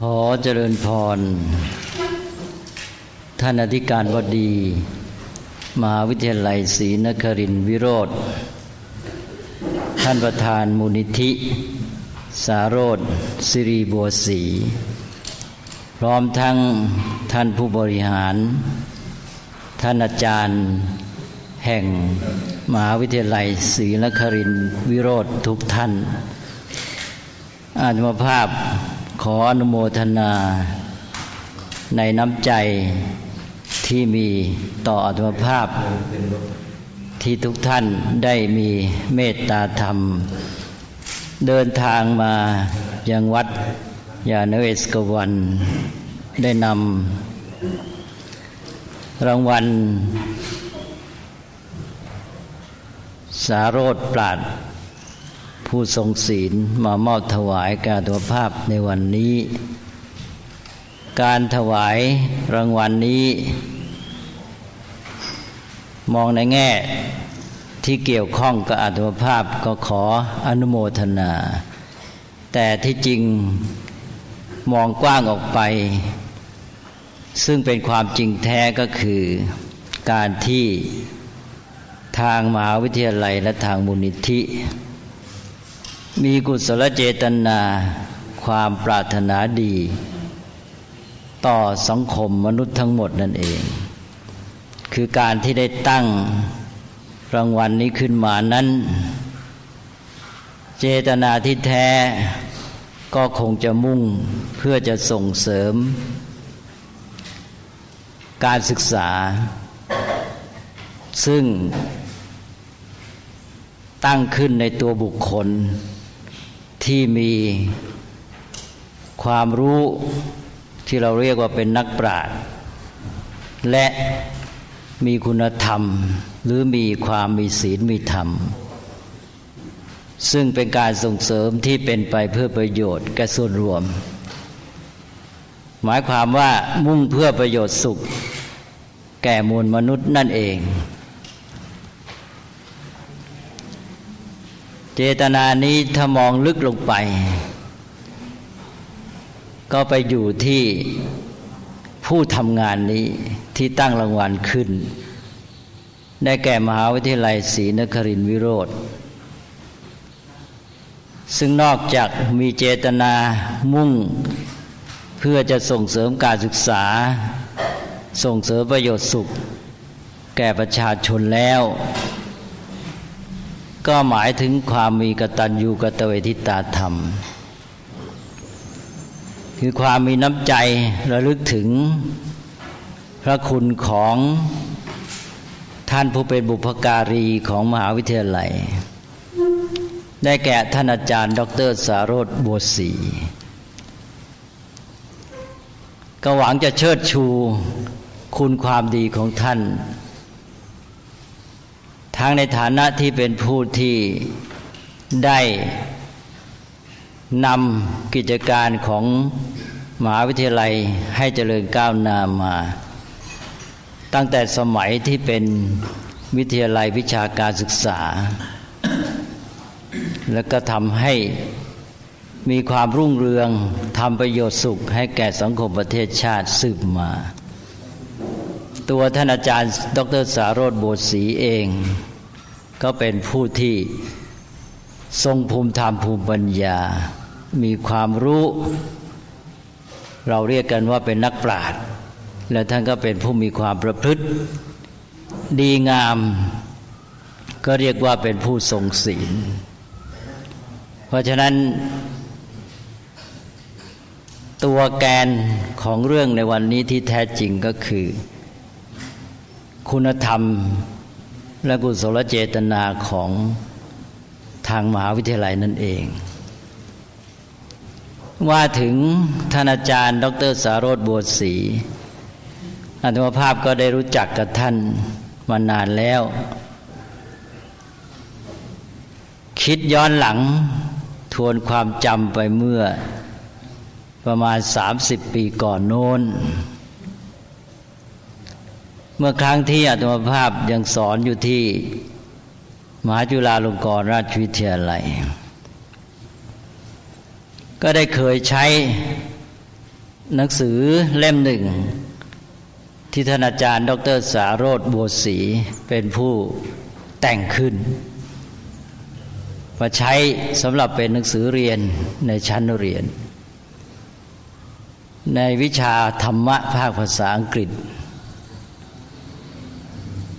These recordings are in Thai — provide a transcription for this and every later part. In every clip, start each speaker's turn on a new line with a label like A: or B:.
A: ขอเจริญพร ท่านอธิการบดี มหาวิทยาลัยศรีนครินทร์วิโรธ ท่านประธานมูลนิธิ สารโรธสิริบัวศรีพร้อมทั้งท่านผู้บริหาร ท่านอาจารย์แห่งมหาวิทยาลัยศรีนครินทร์วิโรธทุกท่านอาตมาภาพ ขออนุโมทนาในน้ำใจที่มีต่ออัตมภาพ ที่ทุกท่านได้มีเมตตาธรรม เดินทางมายังวัดยาเนเวสกวัน ได้นำรางวัล สาโรธปราด ผู้ทรงศีลมามอบถวายการตัวภาพในวันนี้ การถวายรางวัลนนี้ มองในแง่ที่เกี่ยวข้องกับอัตมภาพก็ขออนุโมทนา แต่ที่จริงมองกว้างออกไป ซึ่งเป็นความจริงแท้ก็คือการที่ทางมหาวิทยาลัยและทางมูลนิธิ มีกุศลเจตนา ความปรารถนาดี ต่อสังคมมนุษย์ทั้งหมดนั่นเอง คือการที่ได้ตั้งรางวัลนนี้ขึ้นมานั้น เจตนาที่แท้ก็คงจะมุ่งเพื่อจะส่งเสริม การศึกษา ซึ่งตั้งขึ้นในตัวบุคคล ที่มีความรู้ที่เราเรียกว่าเป็นนักปราชญ์และมีคุณธรรม หรือมีความมีศีลมีธรรม ซึ่งเป็นการส่งเสริมที่เป็นไปเพื่อประโยชน์แก่ส่วนรวม หมายความว่ามุ่งเพื่อประโยชน์สุข แก่มวลมนุษย์นั่นเอง เจตนานี้ถ้ามองลึกลงไป ก็ไปอยู่ที่ผู้ทำงานนี้ที่ตั้งรางวัลขึ้น ได้แก่มหาวิทยาลัยศรีนครินทร์วิโรธซึ่งนอกจากมีเจตนามุ่ง เพื่อจะส่งเสริมการศึกษา ส่งเสริมประโยชน์สุข แก่ประชาชนแล้ว ก็หมายถึงความมีกตัญญูกตเวทิตาธรรม คือความมีน้ำใจระลึกถึงพระคุณของท่านผู้เป็นบุพการีของมหาวิทยาลัย ได้แก่ท่านอาจารย์ ดรสารธบัวศรีก็หวังจะเชิดชูคุณความดีของท่าน ทั้งในฐานะที่เป็นผู้ที่ได้นำกิจการของมหาวิทยาลัยให้เจริญก้าวหน้ามา ตั้งแต่สมัยที่เป็นวิทยาลัยวิชาการศึกษา แล้วก็ทำให้มีความรุ่งเรืองทำประโยชน์สุขให้แก่สังคมประเทศชาติสืบมา ตัวท่านอาจารย์ ดรสารธโบสีเอง ก็เป็นผู้ที่ทรงภูมิธรรมภูมิปัญญา มีความรู้ เราเรียกกันว่าเป็นนักปราชญ์และท่านก็เป็นผู้มีความประพฤติ ดีงาม ก็เรียกว่าเป็นผู้ทรงศีล เพราะฉะนั้น ตัวแกนของเรื่องในวันนี้ที่แท้จริงก็คือ คุณธรรม และกุศลเจตนาของทางมหาวิทยาลัยนั่นเอง ว่าถึงท่านอาจารย์ ดรสารธบัวศรีอัตมภาพก็ได้รู้จักกับท่านมานานแล้ว คิดย้อนหลังทวนความจำไปเมื่อประมาณสามสิบปีก่อนโน้น เมื่อครั้งที่อัตมภาพยังสอนอยู่ที่ มหาจุฬาลงกรณราชวิทยาลัย ก็ได้เคยใช้หนังสือเล่มหนึ่ง ที่ท่านอาจารย์ ดรสาโรธบัวศรีเป็นผู้แต่งขึ้นมาใช้สำหรับเป็นหนังสือเรียนในชั้นเรียน ในวิชาธรรมะภาคภาษาอังกฤษ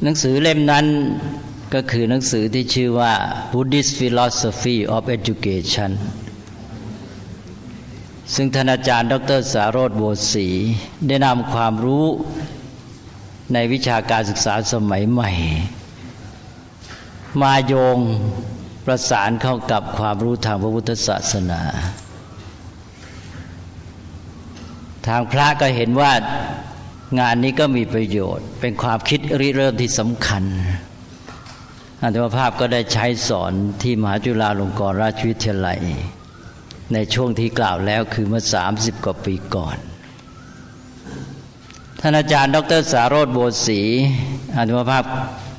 A: หนังสือเล่มนั้นก็คือหนังสือที่ชื่อว่า Buddhist Philosophy of Education ซึ่งท่านอาจารย์ ดรสารโรธโบสี ได้นำความรู้ในวิชาการศึกษาสมัยใหม่ มาโยงประสานเข้ากับความรู้ทางพระพุทธศาสนา ทางพระก็เห็นว่า งานนี้ก็มีประโยชน์ เป็นความคิดริเริ่มที่สำคัญอัตมภาพก็ได้ใช้สอนที่มหาจุฬาลงกรณราชวิทยาลัย ในช่วงที่กล่าวแล้วคือเมื่อสามสิบกว่าปีก่อน ท่านอาจารย์ ดรสารโรธโบสีอัตมภาพ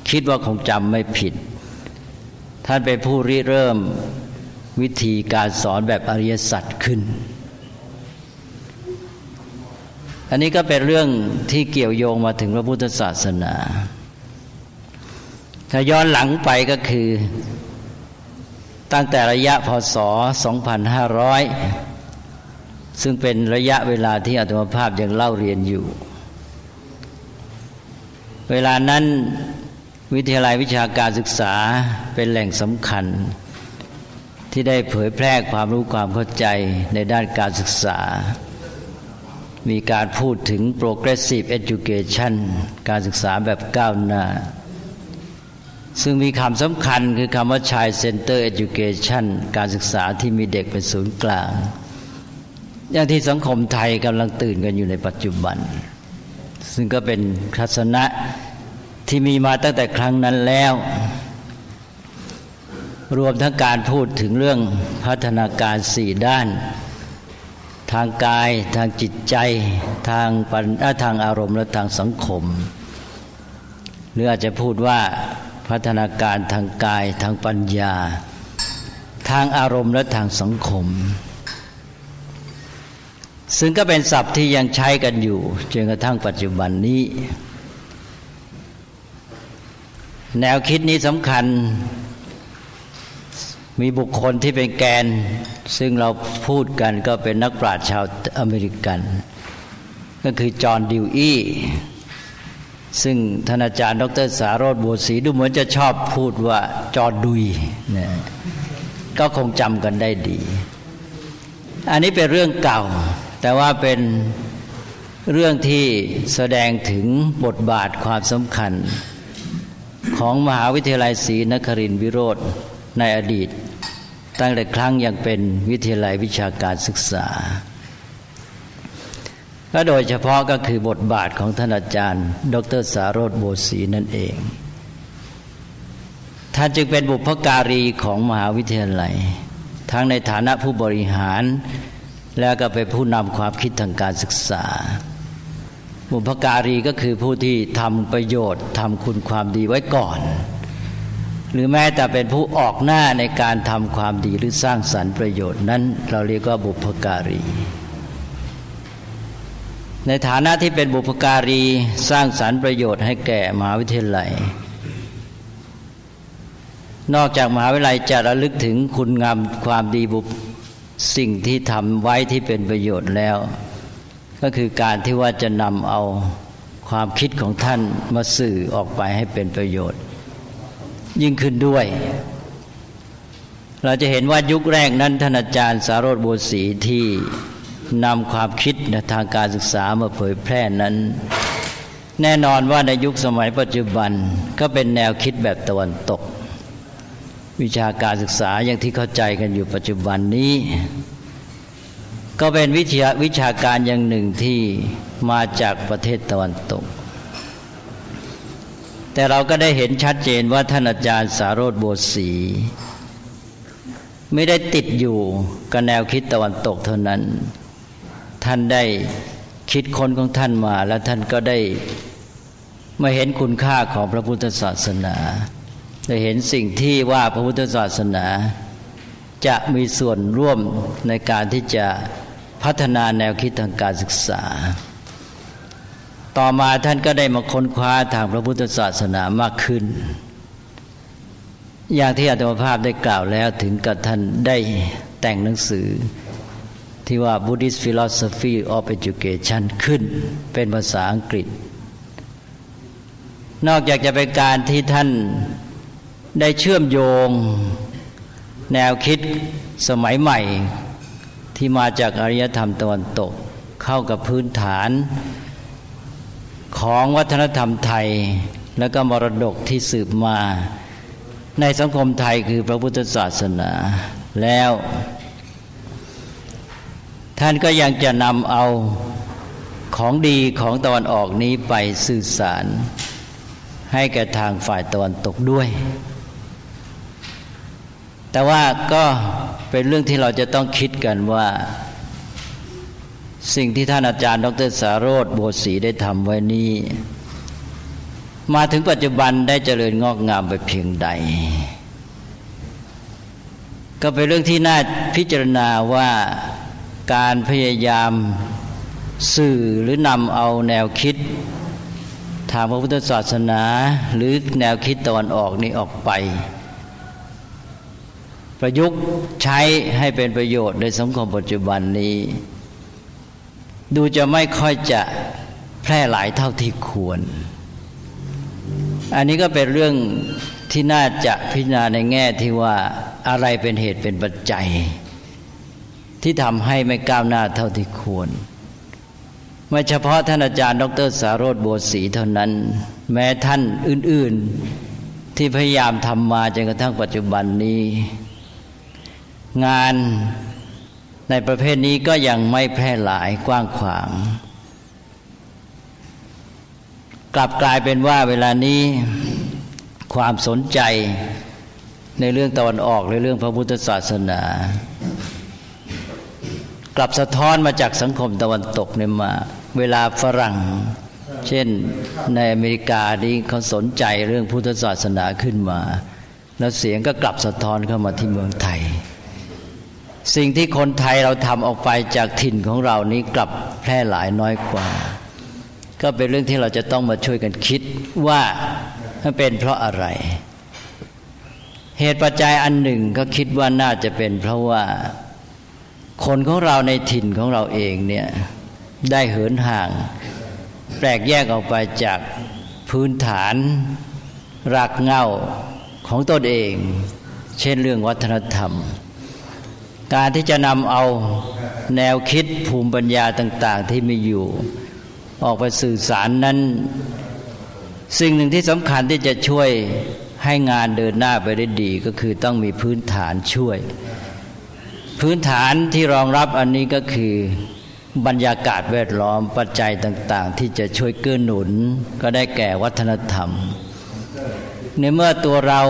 A: คิดว่าคงจำไม่ผิด ท่านเป็นผู้ริเริ่มวิธีการสอนแบบอริยสัจขึ้น อันนี้ก็เป็นเรื่องที่เกี่ยวโยงมาถึงพระพุทธศาสนา ถ้าย้อนหลังไปก็คือ ตั้งแต่ระยะพศ 2500 ซึ่งเป็นระยะเวลาที่อัตมภาพยังเล่าเรียนอยู่ เวลานั้นวิทยาลัยวิชาการศึกษาเป็นแหล่งสำคัญ ที่ได้เผยแพร่ความรู้ความเข้าใจในด้านการศึกษา มีการพูดถึง progressive education การศึกษาแบบก้าวหน้า ซึ่งมีคำสำคัญคือคำว่า Child Center Education การศึกษาที่มีเด็กเป็นศูนย์กลาง อย่างที่สังคมไทยกำลังตื่นกันอยู่ในปัจจุบัน ซึ่งก็เป็นทัศนะที่มีมาตั้งแต่ครั้งนั้นแล้ว รวมทั้งการพูดถึงเรื่องพัฒนาการสี่ด้าน ทางกายทางจิตใจทางปัญทางอารมณ์และทางสังคม หรืออาจจะพูดว่าพัฒนาการทางกายทางปัญญา ทางอารมณ์และทางสังคม ซึ่งก็เป็นศัพท์ที่ยังใช้กันอยู่จนกระทั่งปัจจุบันนี้ แนวคิดนี้สำคัญ มีบุคคลที่เป็นแกน ซึ่งเราพูดกันก็เป็นนักปราชญ์ชาวอเมริกัน ก็คือจอห์นดิวอี้ซึ่งท่านอาจารย์ ดรสารโดบัวศรีดูเหมือนจะชอบพูดว่าจอดุยนะก็คงจำกันได้ดี อันนี้เป็นเรื่องเก่า แต่ว่าเป็นเรื่องที่แสดงถึงบทบาทความสำคัญ ของมหาวิทยาลัยศรีนครินทร์วิโรธในอดีต ตั้งแต่ครั้งยังเป็นวิทยาลัยวิชาการศึกษาและโดยเฉพาะก็คือบทบาทของท่านอาจารย์ ดรสารโรธโบสีนั่นเอง ท่านจึงเป็นบุพการีของมหาวิทยาลัย ทั้งในฐานะผู้บริหาร แล้วก็เป็นผู้นำความคิดทางการศึกษา บุพการีก็คือผู้ที่ทำประโยชน์ทำคุณความดีไว้ก่อน หรือแม้แต่เป็นผู้ออกหน้าในการทำความดีหรือสร้างสรรค์ประโยชน์นั้น เราเรียกว่าบุพการี ในฐานะที่เป็นบุพการีสร้างสรรค์ประโยชน์ให้แก่มหาวิทยาลัย นอกจากมหาวิทยาลัยจะระลึกถึงคุณงามความดีบุสิ่งที่ทำไว้ที่เป็นประโยชน์แล้ว ก็คือการที่ว่าจะนำเอาความคิดของท่านมาสื่อออกไปให้เป็นประโยชน์ ยิ่งขึ้นด้วย เราจะเห็นว่ายุคแรกนั้นท่านอาจารย์สารโรธบัวศรีที่นำความคิดทางการศึกษามาเผยแพร่นั้น แน่นอนว่าในยุคสมัยปัจจุบันก็เป็นแนวคิดแบบตะวันตก วิชาการศึกษาอย่างที่เข้าใจกันอยู่ปัจจุบันนี้ ก็เป็นวิทยาวิชาการอย่างหนึ่งที่มาจากประเทศตะวันตก แต่เราก็ได้เห็นชัดเจนว่าท่านอาจารย์สารโรธโบสีไม่ได้ติดอยู่กับแนวคิดตะวันตกเท่านั้น ท่านได้คิดค้นของท่านมา แล้วท่านก็ได้มาเห็นคุณค่าของพระพุทธศาสนาได้เห็นสิ่งที่ว่าพระพุทธศาสนา จะมีส่วนร่วมในการที่จะพัฒนาแนวคิดทางการศึกษา ต่อมาท่านก็ได้มาค้นคว้าทางพระพุทธศาสนามากขึ้น อย่างที่อาตมาภาพได้กล่าวแล้วถึงกับท่านได้แต่งหนังสือ ที่ว่า Buddhist Philosophy of Education ขึ้นเป็นภาษาอังกฤษ นอกจากจะเป็นการที่ท่านได้เชื่อมโยงแนวคิดสมัยใหม่ที่มาจากอารยธรรมตะวันตก เข้ากับพื้นฐาน ของวัฒนธรรมไทย และก็มรดกที่สืบมา ในสังคมไทยคือพระพุทธศาสนา แล้ว ท่านก็ยังจะนำเอาของดีของตะวันออกนี้ไปสื่อสาร ให้แก่ทางฝ่ายตะวันตกด้วย แต่ว่าก็เป็นเรื่องที่เราจะต้องคิดกันว่า สิ่งที่ท่านอาจารย์ ดรสารโรธโบสี ได้ทำไว้นี้ มาถึงปัจจุบันได้เจริญงอกงามไปเพียงใด ก็เป็นเรื่องที่น่าพิจารณาว่าการพยายามสื่อหรือนำเอาแนวคิดทางพระพุทธศาสนา หรือแนวคิดตะวันออกนี้ออกไป ประยุกต์ใช้ให้เป็นประโยชน์ในสังคมปัจจุบันนี้ ดูจะไม่ค่อยจะแพร่หลายเท่าที่ควร อันนี้ก็เป็นเรื่องที่น่าจะพิจารณาในแง่ที่ว่าอะไรเป็นเหตุเป็นปัจจัย ที่ทำให้ไม่ก้าวหน้าเท่าที่ควร ไม่เฉพาะท่านอาจารย์ ดรสารโรธโบสีเท่านั้น แม้ท่านอื่น ๆ ที่พยายามทำมาจนกระทั่งปัจจุบันนี้ งาน ในประเภทนี้ก็ยังไม่แพร่หลายกว้างขวาง กลับกลายเป็นว่าเวลานี้ความสนใจในเรื่องตะวันออกในเรื่องพระพุทธศาสนา กลับสะท้อนมาจากสังคมตะวันตกเนี่ยมา เวลาฝรั่ง เช่นในอเมริกานี่เขาสนใจเรื่องพุทธศาสนาขึ้นมา แล้วเสียงก็กลับสะท้อนเข้ามาที่เมือง สิ่งที่คนไทยเราทำออกไปจากถิ่นของเรานี้กลับแพร่หลายน้อยกว่า ก็เป็นเรื่องที่เราจะต้องมาช่วยกันคิดว่ามันเป็นเพราะอะไร เหตุปัจจัยอันหนึ่งก็คิดว่าน่าจะเป็นเพราะว่าคนของเราในถิ่นของเราเองเนี่ยได้เหินห่าง แปลกแยกออกไปจากพื้นฐานรากเง้าของตนเอง เช่นเรื่องวัฒนธรรม การที่จะนำเอาแนวคิดภูมิปัญญาต่าง ๆ ที่มีอยู่ ออกไปสื่อสารนั้น สิ่งหนึ่งที่สำคัญที่จะช่วยให้งานเดินหน้าไปได้ดีก็คือต้องมีพื้นฐานช่วย พื้นฐานที่รองรับอันนี้ก็คือบรรยากาศแวดล้อมปัจจัยต่าง ๆ ที่จะช่วยเกื้อหนุนก็ได้แก่วัฒนธรรม ในเมื่อตัวเรา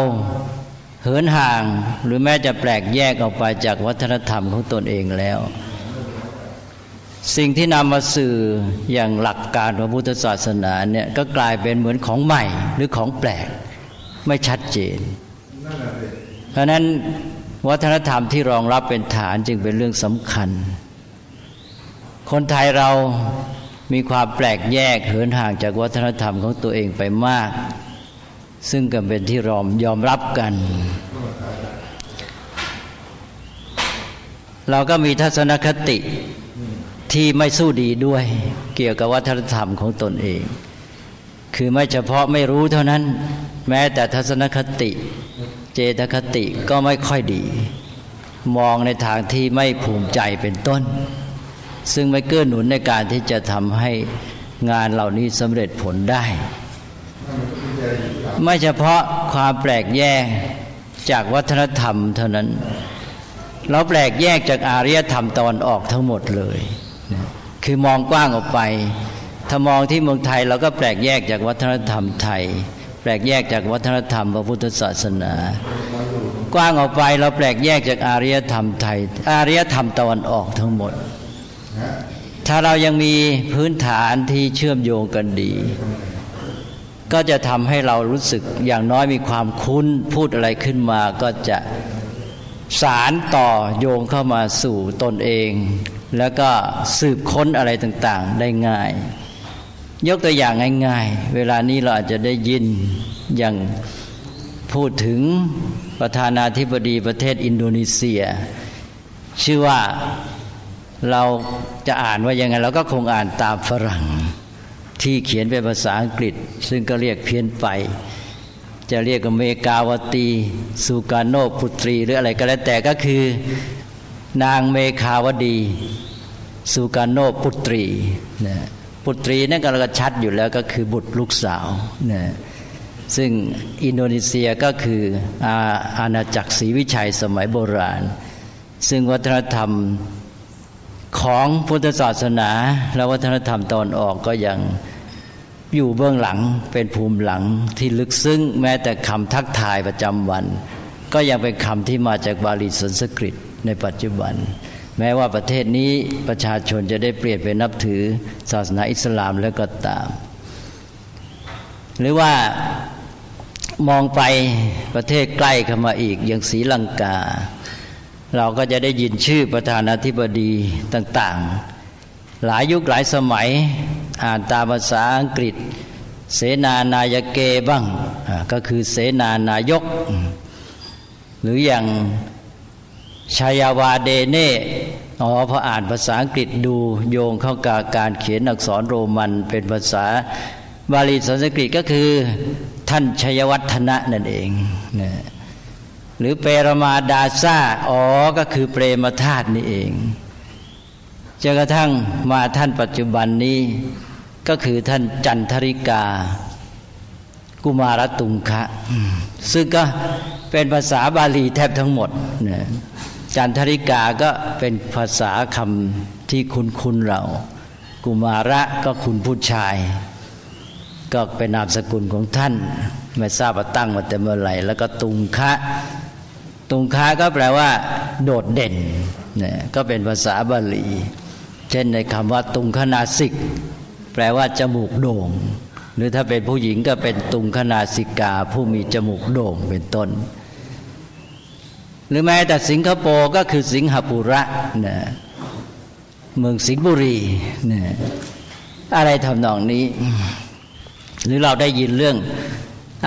A: เหินห่างหรือแม้จะแปลกแยกออกไปจากวัฒนธรรมของตนเองแล้ว สิ่งที่นำมาสื่ออย่างหลักการของพุทธศาสนาเนี่ยก็กลายเป็นเหมือนของใหม่หรือของแปลกไม่ชัดเจน เพราะนั้นวัฒนธรรมที่รองรับเป็นฐานจึงเป็นเรื่องสำคัญ คนไทยเรามีความแปลกแยกเหินห่างจากวัฒนธรรมของตัวเองไปมาก ซึ่งก็เป็นที่รอมยอมรับกัน เราก็มีทัศนคติที่ไม่สู้ดีด้วย เกี่ยวกับวัฒนธรรมของตนเอง คือไม่เฉพาะไม่รู้เท่านั้น แม้แต่ทัศนคติ เจตคติก็ไม่ค่อยดี มองในทางที่ไม่ภูมิใจเป็นต้น ซึ่งไม่เกื้อหนุนในการที่จะทำให้งานเหล่านี้สำเร็จผลได้ ไม่เฉพาะความแปลกแยกจากวัฒนธรรมเท่านั้น เราแปลกแยกจากอารยธรรมตอนออกทั้งหมดเลย คือมองกว้างออกไป ถ้ามองที่เมืองไทยเราก็แปลกแยกจากวัฒนธรรมไทย แปลกแยกจากวัฒนธรรมพระพุทธศาสนา กว้างออกไปเราแปลกแยกจากอารยธรรมไทย อารยธรรมตะวันออกทั้งหมด ถ้าเรายังมีพื้นฐานที่เชื่อมโยงกันดี ก็จะทำให้เรารู้สึกอย่างน้อยมีความคุ้นพูดอะไรขึ้นมาก็จะสารต่อโยงเข้ามาสู่ตนเอง แล้วก็สืบค้นอะไรต่างๆ ได้ง่าย ยกตัวอย่างง่าย ๆ เวลานี้เราอาจจะได้ยินอย่างพูดถึงประธานาธิบดีประเทศอินโดนีเซีย ชื่อว่าเราจะอ่านว่ายังไงเราก็คงอ่านตามฝรั่ง ที่เขียนเป็นภาษาอังกฤษ ซึ่งก็เรียกเพี้ยนไป จะเรียกอเมกาวตีสุกาโนพุตรีหรืออะไรก็แล้วแต่ก็คือนางเมคาวดีสุกาโนพุตรีนะพุตรีนั่นก็เราชัดอยู่แล้วก็คือบุตรลูกสาวนะซึ่งอินโดนีเซียก็คืออาอาณาจักรศรีวิชัยสมัยโบราณ ซึ่งวัฒนธรรมของพุทธศาสนา และวัฒนธรรมตอนออกก็ยัง อยู่เบื้องหลังเป็นภูมิหลังที่ลึกซึ้งแม้แต่คำทักทายประจำวัน ก็ยังเป็นคำที่มาจากบาลีสันสกฤตในปัจจุบัน แม้ว่าประเทศนี้ประชาชนจะได้เปลี่ยนไปนับถือศาสนาอิสลามแล้วก็ตาม หรือว่ามองไปประเทศใกล้เข้ามาอีกอย่างศรีลังกา เราก็จะได้ยินชื่อประธานาธิบดีต่าง ๆ หลายยุคหลายสมัย อ่านตามภาษาอังกฤษ เสนานายเกบ้างก็คือเสนานายก หรืออย่างชายาวาเดเน่อ๋อพออ่านภาษาอังกฤษดูโยงเข้ากับการเขียนอักษรโรมันเป็นภาษาบาลีสันสกฤตก็คือท่านชัยวัฒนะนั่นเองนะหรือเปรมาดาซาอ๋อก็คือเปรมธาตุนี่เอง จนกระทั่งมาท่านปัจจุบันนี้ ก็คือท่านจันทริกา กุมารตุงคะ ซึ่งก็เป็นภาษาบาลีแทบทั้งหมดนะจันทริกาก็เป็นภาษาคำที่คุ้นคุ้นเรา กุมาระก็คุณผู้ชาย ก็เป็นนามสกุลของท่าน ไม่ทราบว่าตั้งมาแต่เมื่อไหร่แล้วก็ตุงคะ ตุงคะก็แปลว่า โดดเด่นเนี่ยก็เป็นภาษาบาลี เช่นในคำว่าตุงคนาสิก แปลว่าจมูกโด่ง หรือถ้าเป็นผู้หญิงก็เป็นตุงคนาสิกา ผู้มีจมูกโด่งเป็นต้น หรือแม้แต่สิงคโปร์ก็คือสิงหปุระเนี่ยเมืองสิงห์บุรีเนี่ยอะไรทำนองนี้ หรือเราได้ยินเรื่อง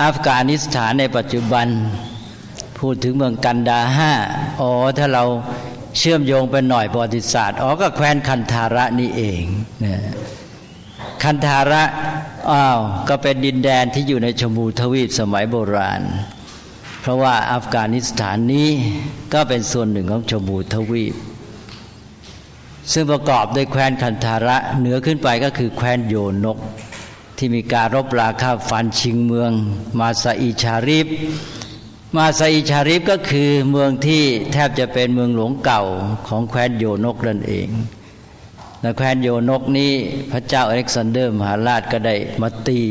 A: อัฟกานิสถานในปัจจุบัน พูดถึงเมืองกันดาห้าอ๋อถ้าเรา เชื่อมโยงไปหน่อยประวัติศาสตร์อ๋อก็แคว้นคันธาระนี่เองนะคันธาระอ้าวก็เป็นดินแดนที่อยู่ในชมูทวีปสมัยโบราณ เพราะว่าอัฟกานิสถานนี้ก็เป็นส่วนหนึ่งของชมพูทวีป ซึ่งประกอบด้วยแคว้นคันธาระเหนือขึ้นไปก็คือแคว้นโยนก ที่มีการรบราฆ่าฟันชิงเมือง มาซาริชาริฟ มาซาริชาริฟก็คือเมืองที่แทบจะเป็นเมืองหลวงเก่าของแคว้นโยนกนั่นเองและแคว้นโยนกนี้พระเจ้าอเล็กซานเดอร์มหาราชก็ได้มาตี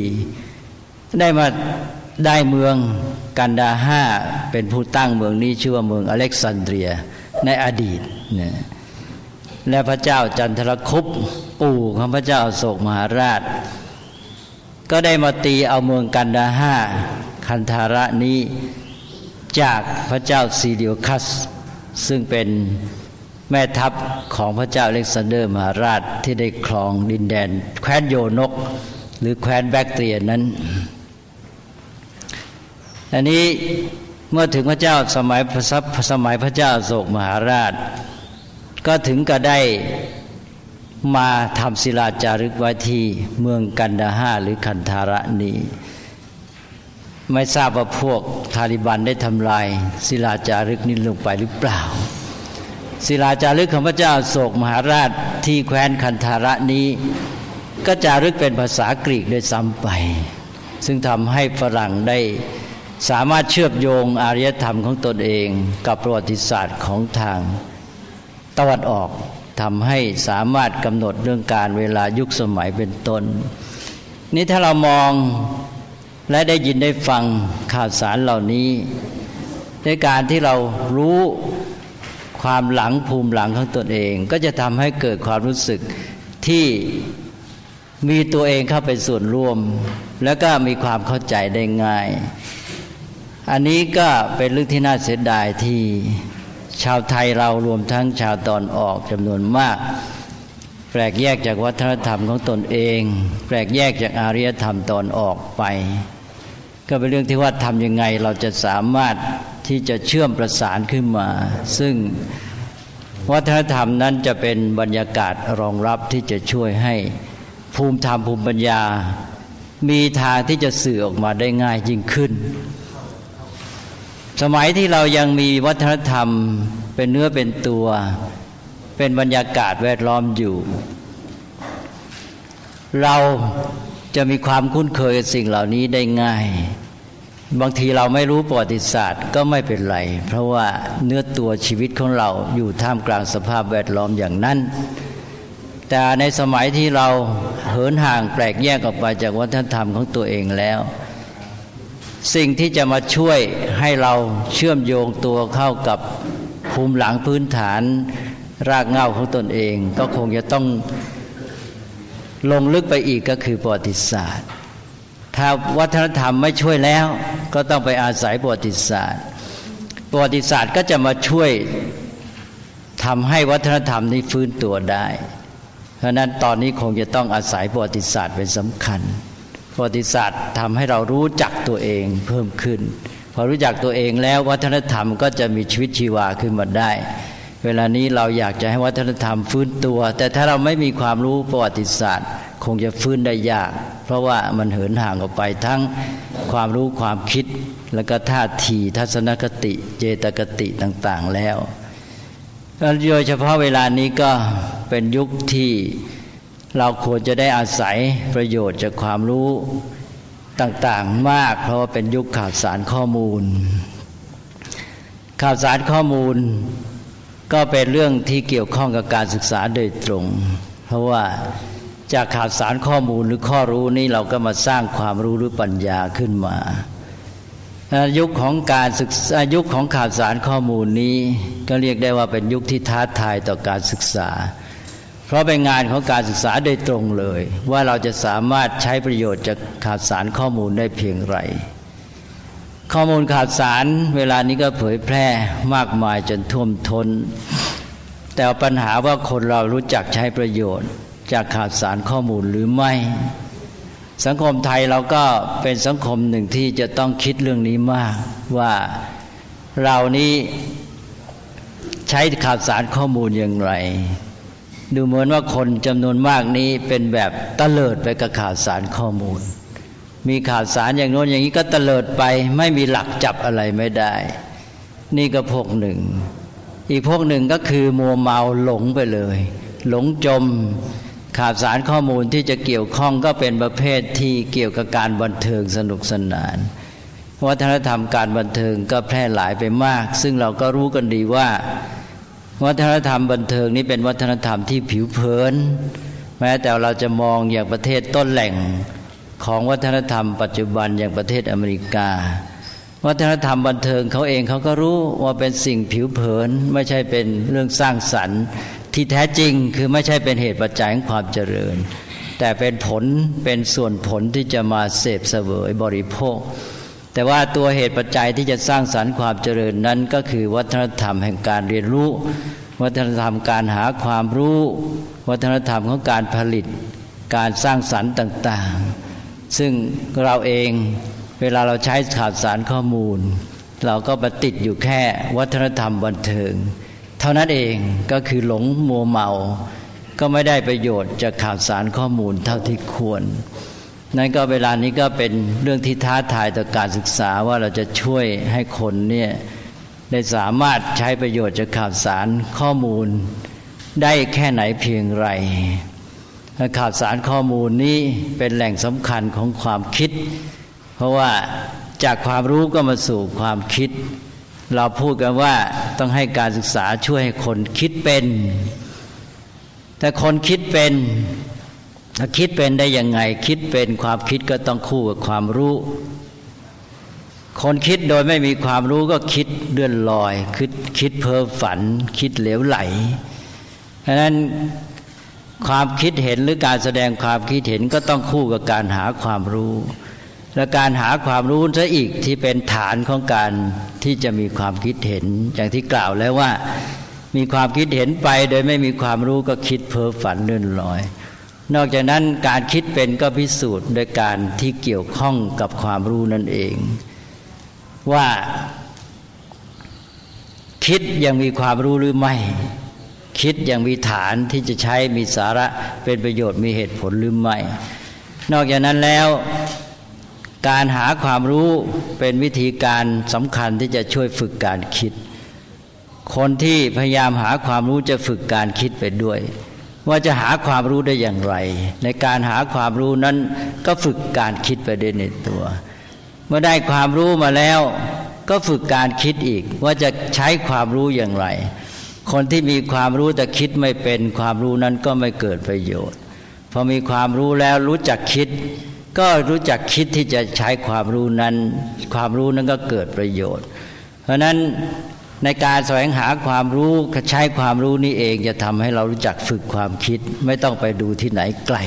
A: ได้มาได้เมืองกันดาห้าเป็นผู้ตั้งเมืองนี้ชื่อว่าเมืองอเล็กซานเดรียในอดีตนีและพระเจ้าจันทรคุปปู่ของพระเจ้าโศกมหาราช ก็ได้มาตีเอาเมืองกันดาห้าคันธาระนี้ จากพระเจ้าซีเดียคัส ซึ่งเป็นแม่ทัพของพระเจ้าเล็กซานเดอร์มหาราชที่ได้ครองดินแดน แคว้นโยนก หรือแคว้นแบกเตียนั้น อันนี้เมื่อถึงพระเจ้าสมัยพระสมัยพระเจ้าโศกมหาราช ก็ถึงก็ได้มาทำศิลาจารึกไว้ที่เมืองกันดาห้าหรือคันธาระนี้ ไม่ทราบว่าพวกทาลิบันได้ทำลายศิลาจารึกนี้ลงไปหรือเปล่า ศิลาจารึกของพระเจ้าโศกมหาราชที่แคว้นคันธาระนี้ ก็จารึกเป็นภาษากรีกโดยซ้ำไป ซึ่งทำให้ฝรั่งได้สามารถเชื่อมโยงอารยธรรมของตนเอง กับประวัติศาสตร์ของทางตะวันออกทำให้สามารถกำหนดเรื่องการเวลายุคสมัยเป็นต้น นี่ถ้าเรามอง และได้ยินได้ฟังข่าวสารเหล่านี้ในการที่เรารู้ความหลังภูมิหลังของตนเอง ก็จะทำให้เกิดความรู้สึกที่มีตัวเองเข้าไปส่วนร่วม แล้วก็มีความเข้าใจได้ง่าย อันนี้ก็เป็นเรื่องที่น่าเสียดายที่ชาวไทยเรารวมทั้งชาวตอนออกจำนวนมาก แปลกแยกจากวัฒนธรรมของตนเอง แปลกแยกจากอารยธรรมตอนออกไป ก็เป็นเรื่องที่ว่าทำยังไงเราจะสามารถที่จะเชื่อมประสานขึ้นมา ซึ่งวัฒนธรรมนั้นจะเป็นบรรยากาศรองรับที่จะช่วยให้ภูมิธรรมภูมิปัญญา มีทางที่จะสื่อออกมาได้ง่ายยิ่งขึ้น สมัยที่เรายังมีวัฒนธรรมเป็นเนื้อเป็นตัว เป็นบรรยากาศแวดล้อมอยู่ เรา จะมีความคุ้นเคยสิ่งเหล่านี้ได้ง่าย บางทีเราไม่รู้ประวัติศาสตร์ก็ไม่เป็นไร เพราะว่าเนื้อตัวชีวิตของเราอยู่ท่ามกลางสภาพแวดล้อมอย่างนั้น แต่ในสมัยที่เราเหินห่างแปลกแยกออกไปจากวัฒนธรรมของตัวเองแล้ว สิ่งที่จะมาช่วยให้เราเชื่อมโยงตัวเข้ากับภูมิหลังพื้นฐานรากเหง้าของตนเอง ก็คงจะต้อง ลงลึกไปอีกก็คือประวัติศาสตร์ ถ้าวัฒนธรรมไม่ช่วยแล้ว ก็ต้องไปอาศัยประวัติศาสตร์ ประวัติศาสตร์ก็จะมาช่วยทำให้วัฒนธรรมนี้ฟื้นตัวได้ เพราะนั้นตอนนี้คงจะต้องอาศัยประวัติศาสตร์เป็นสำคัญ ประวัติศาสตร์ทำให้เรารู้จักตัวเองเพิ่มขึ้น พอรู้จักตัวเองแล้ววัฒนธรรมก็จะมีชีวิตชีวาขึ้นมาได้ เวลานี้เราอยากจะให้วัฒนธรรมฟื้นตัว แต่ถ้าเราไม่มีความรู้ประวัติศาสตร์ คงจะฟื้นได้ยาก เพราะว่ามันเหินห่างออกไปทั้งความรู้ความคิด แล้วก็ท่าทีทัศนคติ เจตคติต่าง ๆแล้วโดยเฉพาะเวลานี้ก็เป็นยุคที่เราควรจะได้อาศัยประโยชน์จากความรู้ต่างๆมาก เพราะว่าเป็นยุคข่าวสารข้อมูล ข่าวสารข้อมูล ก็เป็นเรื่องที่เกี่ยวข้องกับการศึกษาโดยตรง เพราะว่าจากข่าวสารข้อมูลหรือข้อรู้นี้เราก็มาสร้างความรู้หรือปัญญาขึ้นมายุคของการศึกษายุคของข่าวสารข้อมูลนี้ ก็เรียกได้ว่าเป็นยุคที่ท้าทายต่อการศึกษา เพราะเป็นงานของการศึกษาโดยตรงเลย ว่าเราจะสามารถใช้ประโยชน์จากข่าวสารข้อมูลได้เพียงไร ข้อมูลข่าวสารเวลานี้ก็เผยแพร่มากมายจนท่วมทน้น แต่ปัญหาว่าคนเรารู้จักใช้ประโยชน์ จากข่าวสารข้อมูลหรือไม่ สังคมไทยเราก็เป็นสังคมหนึ่งที่จะต้องคิดเรื่องนี้มาก ว่าเรานี้ใช้ข่าวสารข้อมูลอย่างไร ดูเหมือนว่าคนจำนวนมากนี้เป็นแบบตะเลิดไปกับข่าวสารข้อมูล มีข่าวสารอย่างโน้นอย่างนี้ก็ตลิดไป ไม่มีหลักจับอะไรไม่ได้ นี่ก็พวกหนึ่ง อีกพวกหนึ่งก็คือมัวเมาหลงไปเลย หลงจมข่าวสารข้อมูลที่จะเกี่ยวข้องก็เป็นประเภทที่เกี่ยวกับการบันเทิงสนุกสนาน วัฒนธรรมการบันเทิงก็แพร่หลายไปมาก ซึ่งเราก็รู้กันดีว่า วัฒนธรรมบันเทิงนี้เป็นวัฒนธรรมที่ผิวเผิน แม้แต่เราจะมองอย่างประเทศต้นแหล่ง ของวัฒนธรรมปัจจุบันอย่างประเทศอเมริกา วัฒนธรรมบันเทิงเขาเองเขาก็รู้ว่าเป็นสิ่งผิวเผิน ไม่ใช่เป็นเรื่องสร้างสรรค์ที่แท้จริงคือไม่ใช่เป็นเหตุปัจจัยของความเจริญ แต่เป็นผลเป็นส่วนผลที่จะมาเสพเสวยบริโภค แต่ว่าตัวเหตุปัจจัยที่จะสร้างสรรค์ความเจริญนั้นก็คือวัฒนธรรมแห่งการเรียนรู้ วัฒนธรรมการหาความรู้ วัฒนธรรมของการผลิต การสร้างสรรค์ต่าง ๆ ซึ่งเราเองเวลาเราใช้ข่าวสารข้อมูล เราก็ปติดอยู่แค่วัฒนธรรมบันเทิง เท่านั้นเองก็คือหลงมัวเมา ก็ไม่ได้ประโยชน์จากข่าวสารข้อมูลเท่าที่ควร นั่นก็เวลานี้ก็เป็นเรื่องที่ท้าทายต่อการศึกษาว่าเราจะช่วยให้คนเนี่ยได้สามารถใช้ประโยชน์จากข่าวสารข้อมูล ได้แค่ไหนเพียงไร ข่าวสารข้อมูลนี้เป็นแหล่งสำคัญของความคิด เพราะว่าจากความรู้ก็มาสู่ความคิด เราพูดกันว่าต้องให้การศึกษาช่วยให้คนคิดเป็น แต่คนคิดเป็นถ้าคิดเป็นได้ยังไงคิดเป็นความคิดก็ต้องคู่กับความรู้ คนคิดโดยไม่มีความรู้ก็คิดเลื่อนลอย คิดคิดเพ้อฝัน คิดเหลวไหลเพราะนั้น ความคิดเห็นหรือการแสดงความคิดเห็นก็ต้องคู่กับการหาความรู้ และการหาความรู้ซะอีกที่เป็นฐานของการที่จะมีความคิดเห็น อย่างที่กล่าวแล้วว่า มีความคิดเห็นไป โดยไม่มีความรู้ก็คิดเพ้อฝันเลื่อนลอย นอกจากนั้นการคิดเป็นก็พิสูจน์โดยการที่เกี่ยวข้องกับความรู้นั่นเอง ว่าคิดยังมีความรู้หรือไม่ คิดอยังมีฐานที่จะใช้มีสาระเป็นประโยชน์มีเหตุผลหรือไม่ นอกจากนั้นแล้วการหาความรู้เป็นวิธีการสำคัญที่จะช่วยฝึกการคิด คนที่พยายามหาความรู้จะฝึกการคิดไปด้วย ว่าจะหาความรู้ได้อย่างไร ในการหาความรู้นั้นก็ฝึกการคิดไปด้วยในตัว เมื่อได้ความรู้มาแล้วก็ฝึกการคิดอีกว่าจะใช้ความรู้อย่างไร คนที่มีความรู้แต่คิดไม่เป็นความรู้นั้นก็ไม่เกิดประโยชน์พอมีความรู้แล้วรู้จักคิด ก็รู้จักคิดที่จะใช้ความรู้นั้น ความรู้นั้นก็เกิดประโยชน์ เพราะนั้นในการแสวงหาความรู้ใช้ความรู้นี้เองจะทำให้เรารู้จักฝึกความคิด ไม่ต้องไปดูที่ไหนไกล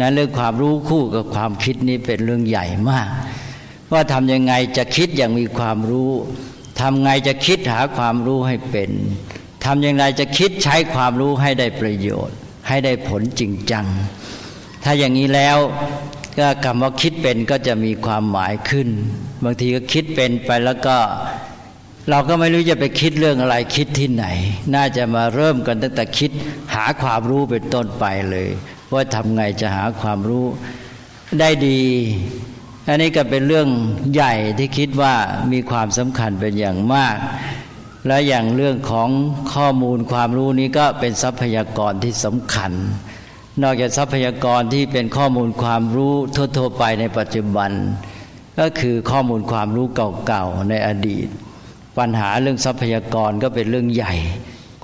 A: นั้นเรื่องความรู้คู่กับความคิดนี้เป็นเรื่องใหญ่มาก ว่าทำยังไงจะคิดอย่างมีความรู้ทำไงจะคิดหาความรู้ให้เป็น ทำอย่างไรจะคิดใช้ความรู้ให้ได้ประโยชน์ ให้ได้ผลจริงจัง ถ้าอย่างนี้แล้วก็คำว่าคิดเป็นก็จะมีความหมายขึ้น บางทีก็คิดเป็นไปแล้วก็ เราก็ไม่รู้จะไปคิดเรื่องอะไรคิดที่ไหน น่าจะมาเริ่มกันตั้งแต่คิดหาความรู้เป็นต้นไปเลย ว่าทำไงจะหาความรู้ได้ดีอันนี้ก็เป็นเรื่องใหญ่ที่คิดว่ามีความสำคัญเป็นอย่างมาก และอย่างเรื่องของข้อมูลความรู้นี้ก็เป็นทรัพยากรที่สำคัญ นอกจากทรัพยากรที่เป็นข้อมูลความรู้ทั่วๆไปในปัจจุบัน ก็คือข้อมูลความรู้เก่าๆในอดีต ปัญหาเรื่องทรัพยากรก็เป็นเรื่องใหญ่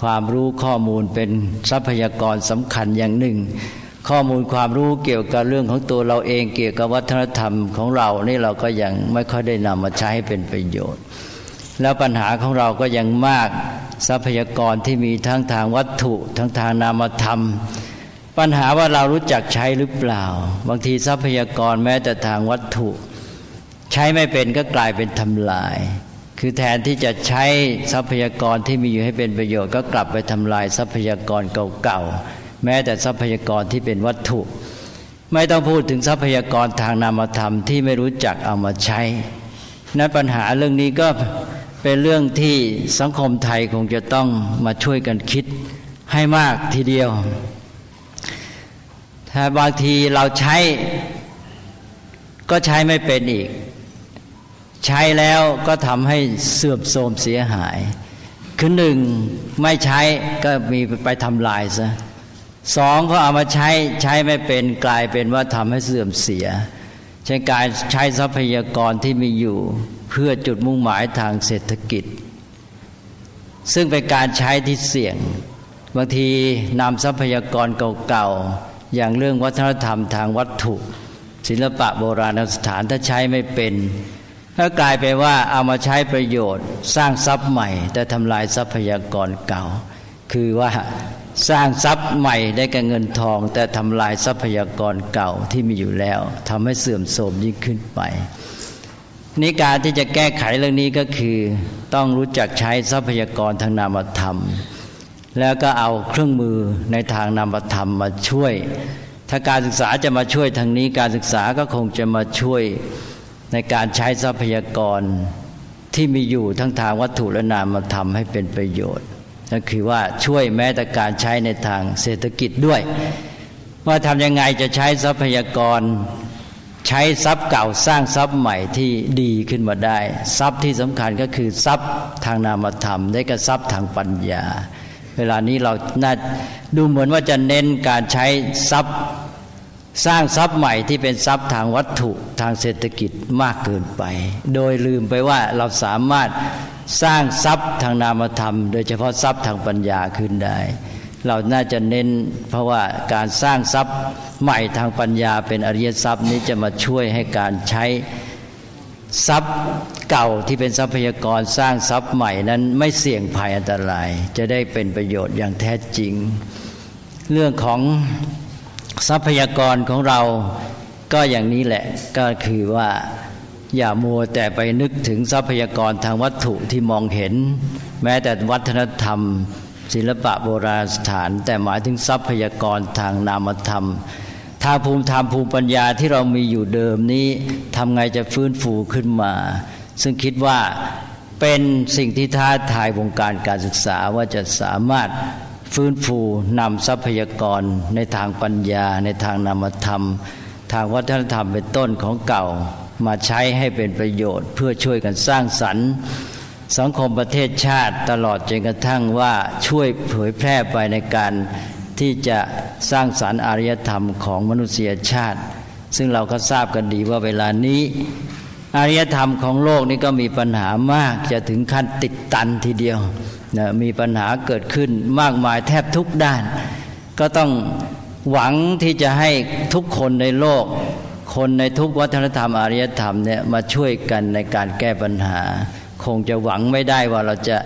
A: ความรู้ข้อมูลเป็นทรัพยากรสำคัญอย่างหนึ่ง ข้อมูลความรู้เกี่ยวกับเรื่องของตัวเราเองเกี่ยวกับวัฒนธรรมของเรานี่เราก็ยังไม่ค่อยได้นำมาใช้ให้เป็นประโยชน์ แล้วปัญหาของเราก็ยังมากทรัพยากรที่มีทั้งทางวัตถุทั้งทางนามธรรม ปัญหาว่าเรารู้จักใช้หรือเปล่า บางทีทรัพยากรแม้แต่ทางวัตถุ ใช้ไม่เป็นก็กลายเป็นทำลาย คือแทนที่จะใช้ทรัพยากรที่มีอยู่ให้เป็นประโยชน์ก็กลับไปทำลายทรัพยากรเก่าๆแม้แต่ทรัพยากรที่เป็นวัตถุ ไม่ต้องพูดถึงทรัพยากรทางนามธรรมที่ไม่รู้จักเอามาใช้นั้นปัญหาเรื่องนี้ก็ เป็นเรื่องที่สังคมไทยคงจะต้องมาช่วยกันคิดให้มากทีเดียว ถ้าบางทีเราใช้ก็ใช้ไม่เป็นอีก ใช้แล้วก็ทำให้เสื่อมโทรมเสียหาย คือหนึ่งไม่ใช้ก็มีไปทำลายซะสองเขาเอามาใช้ใช้ไม่เป็นกลายเป็นว่าทำให้เสื่อมเสีย ใช้การใช้ทรัพยากรที่มีอยู่ เพื่อจุดมุ่งหมายทางเศรษฐกิจ ซึ่งเป็นการใช้ที่เสี่ยง บางทีนำทรัพยากรเก่าๆ อย่างเรื่องวัฒนธรรมทางวัตถุ ศิลปะโบราณสถานถ้าใช้ไม่เป็นก็กลายไปว่าเอามาใช้ประโยชน์ สร้างทรัพย์ใหม่ แต่ทำลายทรัพยากรเก่า คือว่า สร้างทรัพย์ใหม่ได้กับเงินทอง แต่ทำลายทรัพยากรเก่าที่มีอยู่แล้วทำให้เสื่อมโทรมยิ่งขึ้นไปนี่การที่จะแก้ไขเรื่องนี้ก็คือ ต้องรู้จักใช้ทรัพยากรทางนามธรรม แล้วก็เอาเครื่องมือในทางนามธรรมมาช่วย ถ้าการศึกษาจะมาช่วยทางนี้การศึกษาก็คงจะมาช่วยในการใช้ทรัพยากรที่มีอยู่ทั้งทางวัตถุและนามธรรมให้เป็นประโยชน์ ก็คือว่าช่วยแม้แต่การใช้ในทางเศรษฐกิจด้วย ว่าทำยังไงจะใช้ทรัพยากร ใช้ทรัพย์เก่าสร้างทรัพย์ใหม่ที่ดีขึ้นมาได้ ทรัพย์ที่สำคัญก็คือทรัพย์ทางนามธรรม ได้กับทรัพย์ทางปัญญา เวลานี้เราน่าดูเหมือนว่าจะเน้นการใช้ทรัพย์ สร้างทรัพย์ใหม่ที่เป็นทรัพย์ทางวัตถุทางเศรษฐกิจมากเกินไป โดยลืมไปว่าเราสามารถสร้างทรัพย์ทางนามธรรม โดยเฉพาะทรัพย์ทางปัญญาขึ้นได้ เราน่าจะเน้นเพราะว่าการสร้างทรัพย์ใหม่ทางปัญญา เป็นอริยทรัพย์นี้จะมาช่วยให้การใช้ทรัพย์เก่าที่เป็นทรัพยากรสร้างทรัพย์ใหม่นั้นไม่เสี่ยงภัยอันตราย จะได้เป็นประโยชน์อย่างแท้จริง เรื่องของ ทรัพยากรของเราก็อย่างนี้แหละก็คือว่าอย่ามัวแต่ไปนึกถึงทรัพยากรทางวัตถุที่มองเห็น แม้แต่วัฒนธรรม ศิลปะโบราณสถาน แต่หมายถึงทรัพยากรทางนามธรรมทางภูมิธรรมภูมิปัญญาที่เรามีอยู่เดิมนี้ทำไงจะฟื้นฟูขึ้นมา ซึ่งคิดว่าเป็นสิ่งที่ท้าทายวงการการศึกษาว่าจะสามารถ ฟื้นฟูนำทรัพยากรในทางปัญญา ในทางนามธรรม ทางวัฒนธรรมเป็นต้นของเก่า มาใช้ให้เป็นประโยชน์ เพื่อช่วยกันสร้างสรรค์ สังคมประเทศชาติตลอดจนกระทั่งว่าช่วยเผยแพร่ไปในการที่จะสร้างสารรค์อารยธรรมของมนุษยชาติ ซึ่งเราก็ทราบกันดีว่าเวลานี้ อารยธรรมของโลกนี้ก็มีปัญหามากจะถึงขั้นติดตันทีเดียวนะมีปัญหาเกิดขึ้นมากมายแทบทุกด้าน ก็ต้องหวังที่จะให้ทุกคนในโลก คนในทุกวัฒนธรรมอารยธรรมเนี่ยมาช่วยกันในการแก้ปัญหา คงจะหวังไม่ได้ว่าเราจะ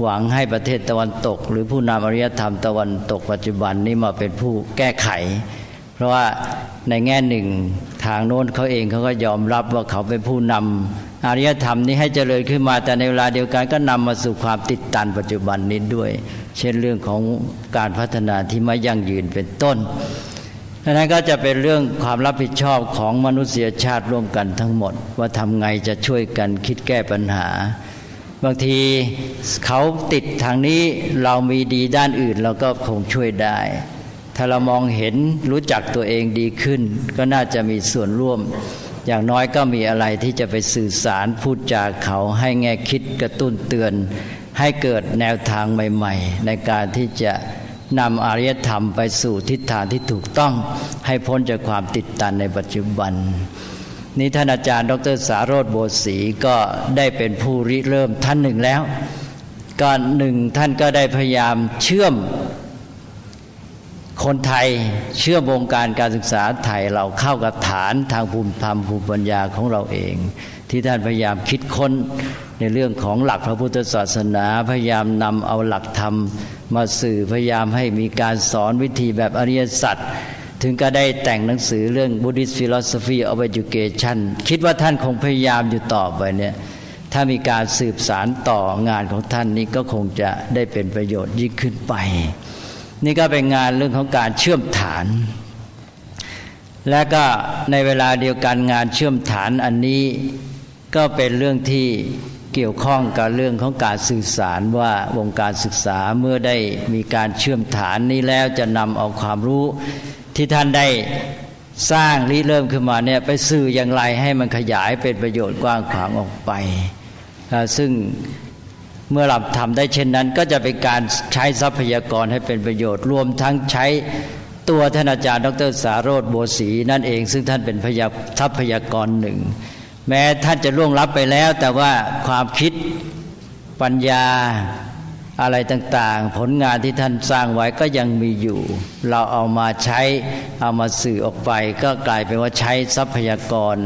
A: หวังให้ประเทศตะวันตก หรือผู้นำอารยธรรมตะวันตกปัจจุบันนี้มาเป็นผู้แก้ไข เพราะว่าในแง่หนึ่งทางโน้นเขาเองเขาก็ยอมรับว่าเขาเป็นผู้นำอารยธรรมนี้ให้เจริญขึ้นมาแต่ในเวลาเดียวกันก็นำมาสู่ความติดตันปัจจุบันนี้ด้วย เช่นเรื่องของการพัฒนาที่ไม่ยั่งยืนเป็นต้นดังนั้นก็จะเป็นเรื่องความรับผิดชอบของมนุษยชาติร่วมกันทั้งหมด ว่าทำไงจะช่วยกันคิดแก้ปัญหา บางทีเขาติดทางนี้เรามีดีด้านอื่นเราก็คงช่วยได้ ถ้าเรามองเห็นรู้จักตัวเองดีขึ้น ก็น่าจะมีส่วนร่วม อย่างน้อยก็มีอะไรที่จะไปสื่อสารพูดจาเขาให้แง่คิดกระตุ้นเตือน ให้เกิดแนวทางใหม่ ๆ ในการที่จะนำอารยธรรมไปสู่ทิศทางที่ถูกต้อง ให้พ้นจากความติดตันในปัจจุบัน นี่ท่านอาจารย์ ดรสารโรธโบสี ก็ได้เป็นผู้ริเริ่มท่านหนึ่งแล้วก็หนึ่งท่านก็ได้พยายามเชื่อม คนไทยเชื่อวงการการศึกษาไทยเราเข้ากับฐานทางภูมิธรรมภูมิปัญญาของเราเอง ที่ท่านพยายามคิดค้นในเรื่องของหลักพระพุทธศาสนาพยายามนำเอาหลักธรรมมาสื่อพยายามให้มีการสอนวิธีแบบอริยสัจถึงก็ได้แต่งหนังสือเรื่อง Buddhist Philosophy of Education คิดว่าท่านคงพยายามอยู่ต่อไปเนี่ยถ้ามีการสืบสารต่องานของท่านนี้ก็คงจะได้เป็นประโยชน์ยิ่งขึ้นไป นี่ก็เป็นงานเรื่องของการเชื่อมฐาน และก็ในเวลาเดียวกันงานเชื่อมฐานอันนี้ก็เป็นเรื่องที่เกี่ยวข้องกับเรื่องของการสื่อสารว่าวงการศึกษาเมื่อได้มีการเชื่อมฐานนี้แล้วจะนำเอาความรู้ที่ท่านได้สร้างริเริ่มขึ้นมาเนี่ยไปสื่ออย่างไรให้มันขยายเป็นประโยชน์กว้างขวางออกไป ซึ่ง เมื่อเราทำได้เช่นนั้น ก็จะเป็นการใช้ทรัพยากรให้เป็นประโยชน์ รวมทั้งใช้ตัวท่านอาจารย์ ดรสารโรธโบสีนั่นเอง ซึ่งท่านเป็นพยาทรัพยากรหนึ่ง แม้ท่านจะล่วงลับไปแล้ว แต่ว่าความคิดปัญญาอะไรต่างๆ ผลงานที่ท่านสร้างไว้ก็ยังมีอยู่ เราเอามาใช้เอามาสื่อออกไป ก็กลายเป็นว่าใช้ทรัพยากร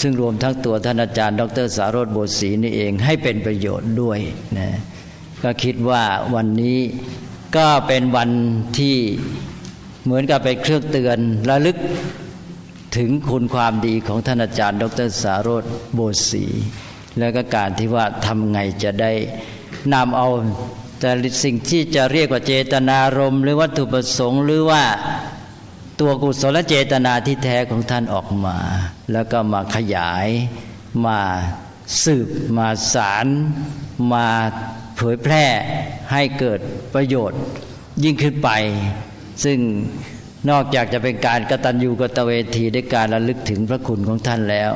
A: ซึ่งรวมทั้งตัวท่านอาจารย์ ดรสารโรธโบสีนี่เองให้เป็นประโยชน์ด้วยนะก็คิดว่าวันนี้ก็เป็นวันที่เหมือนกับเป็นเครื่องเตือนระลึกถึงคุณความดีของท่านอาจารย์ ดรสารโรธโบสีแล้วก็การที่ว่าทำไงจะได้นำเอาแต่สิ่งที่จะเรียกว่าเจตนารมณ์หรือวัตถุประสงค์หรือว่า ตัวกุศลเจตนาที่แท้ของท่านออกมา แล้วก็มาขยายมาสืบมาสารมาเผยแพร่ให้เกิดประโยชน์ยิ่งขึ้นไป ซึ่งนอกจากจะเป็นการกตัญญูกตเวทีด้วยการระลึกถึงพระคุณของท่านแล้ว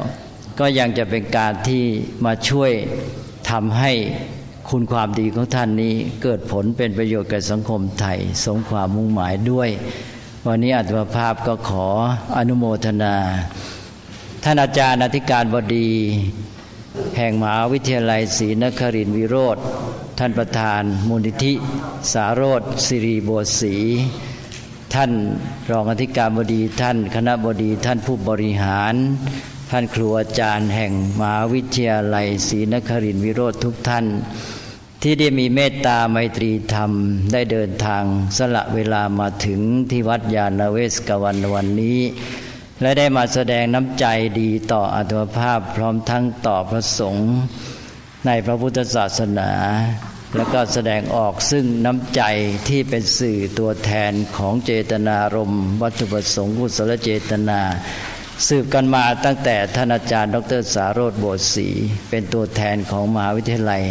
A: ก็ยังจะเป็นการที่มาช่วยทำให้คุณความดีของท่านนี้เกิดผลเป็นประโยชน์แก่สังคมไทย สมความมุ่งหมายด้วย วันนี้อัตมภาพก็ขออนุโมทนา ท่านอาจารย์อธิการบดี แห่งมหาวิทยาลัยศรีนครินทรวิโรธท่านประธานมูลนิธิ สารโรธสิริโบสีท่านรองอธิการบดีท่านคณะบดีท่านผู้บริหาร ท่านครูอาจารย์แห่งมหาวิทยาลัยศรีนครินทรวิโรธทุกท่าน ที่ได้มีเมตตาไมตรีธรรม ได้เดินทางสละเวลามาถึงที่วัดยาณเวสกวันวันนี้ และได้มาแสดงน้ำใจดีต่ออัตภาพพร้อมทั้งต่อพระสงฆ์ในพระพุทธศาสนา แล้วก็แสดงออกซึ่งน้ำใจที่เป็นสื่อตัวแทนของเจตนารมณ์วัตถุประสงค์กุศลเจตนา สืบกันมาตั้งแต่ท่านอาจารย์ ดรสารโรธโบสศรีเป็นตัวแทนของมหาวิทยาลัย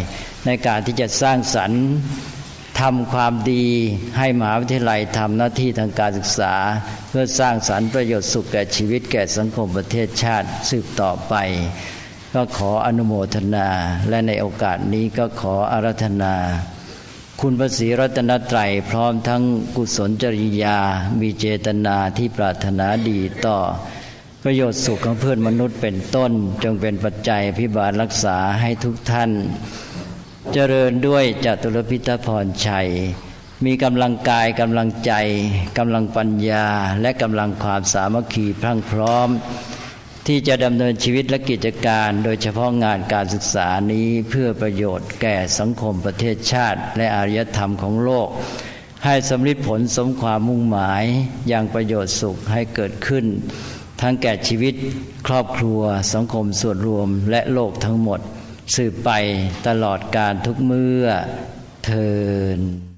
A: ในการที่จะสร้างสรรค์ทำความดีให้มหาวิทยาลัยทำหน้าที่ทางการศึกษา เพื่อสร้างสรรค์ประโยชน์สุขแก่ชีวิตแก่สังคมประเทศชาติสืบต่อไป ก็ขออนุโมทนาและในโอกาสนี้ก็ขออารัธนา คุณพระศรีรัตนตรัยพร้อมทั้งกุศลจริยา มีเจตนาที่ปรารถนาดีต่อ ประโยชน์สุขของเพื่อนมนุษย์เป็นต้น จงเป็นปัจจัยพิบาลรักษาให้ทุกท่าน เจริญด้วยจตุรพิทพรชัย มีกำลังกายกำลังใจกำลังปัญญาและกำลังความสามัคคีพรั่งพร้อม ที่จะดำเนินชีวิตและกิจการ โดยเฉพาะงานการศึกษานี้เพื่อประโยชน์แก่สังคมประเทศชาติ และอารยธรรมของโลกให้สำลิดผลสมความมุ่งหมายอย่างประโยชน์สุขให้เกิดขึ้น ทั้งแก่ชีวิต ครอบครัว สังคมส่วนรวมและโลกทั้งหมด สืบไปตลอดการทุกเมื่อเทิน